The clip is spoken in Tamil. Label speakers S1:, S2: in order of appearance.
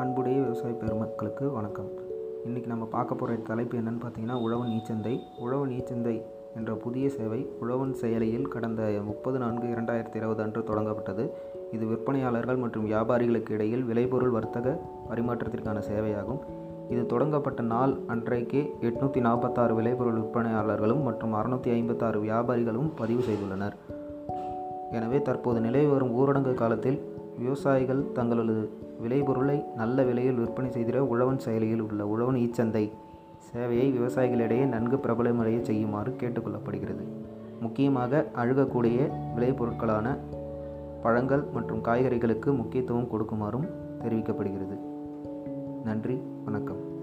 S1: விவசாய பெருமக்களுக்கு வணக்கம். இன்றைக்கி நம்ம பார்க்க போகிற தலைப்பு என்னென்னு பார்த்தீங்கன்னா உழவன் நீச்சந்தை உழவன் நீச்சந்தை என்ற புதிய சேவை உழவன் செயலியில் கடந்த முப்பது நான்கு இரண்டாயிரத்தி இருபது அன்று தொடங்கப்பட்டது. இது விற்பனையாளர்கள் மற்றும் வியாபாரிகளுக்கு இடையில் விளைபொருள் வர்த்தக பரிமாற்றத்திற்கான சேவையாகும். இது தொடங்கப்பட்ட நாள் அன்றைக்கே எட்நூற்றி நாற்பத்தாறு விளைபொருள் விற்பனையாளர்களும் மற்றும் அறுநூற்றி ஐம்பத்தாறு வியாபாரிகளும் பதிவு செய்துள்ளனர். எனவே தற்போது நிலவி வரும் ஊரடங்கு காலத்தில் விவசாயிகள் தங்களது விளைபொருளை நல்ல விலையில் விற்பனை செய்திட உழவன் செயலியில் உள்ள உழவன் ஈச்சந்தை சேவையை விவசாயிகளிடையே நன்கு பிரபலமடைய செய்யுமாறு கேட்டுக்கொள்ளப்படுகிறது. முக்கியமாக அழுகக்கூடிய விளைபொருட்களான பழங்கள் மற்றும் காய்கறிகளுக்கு முக்கியத்துவம் கொடுக்குமாறும் தெரிவிக்கப்படுகிறது. நன்றி வணக்கம்.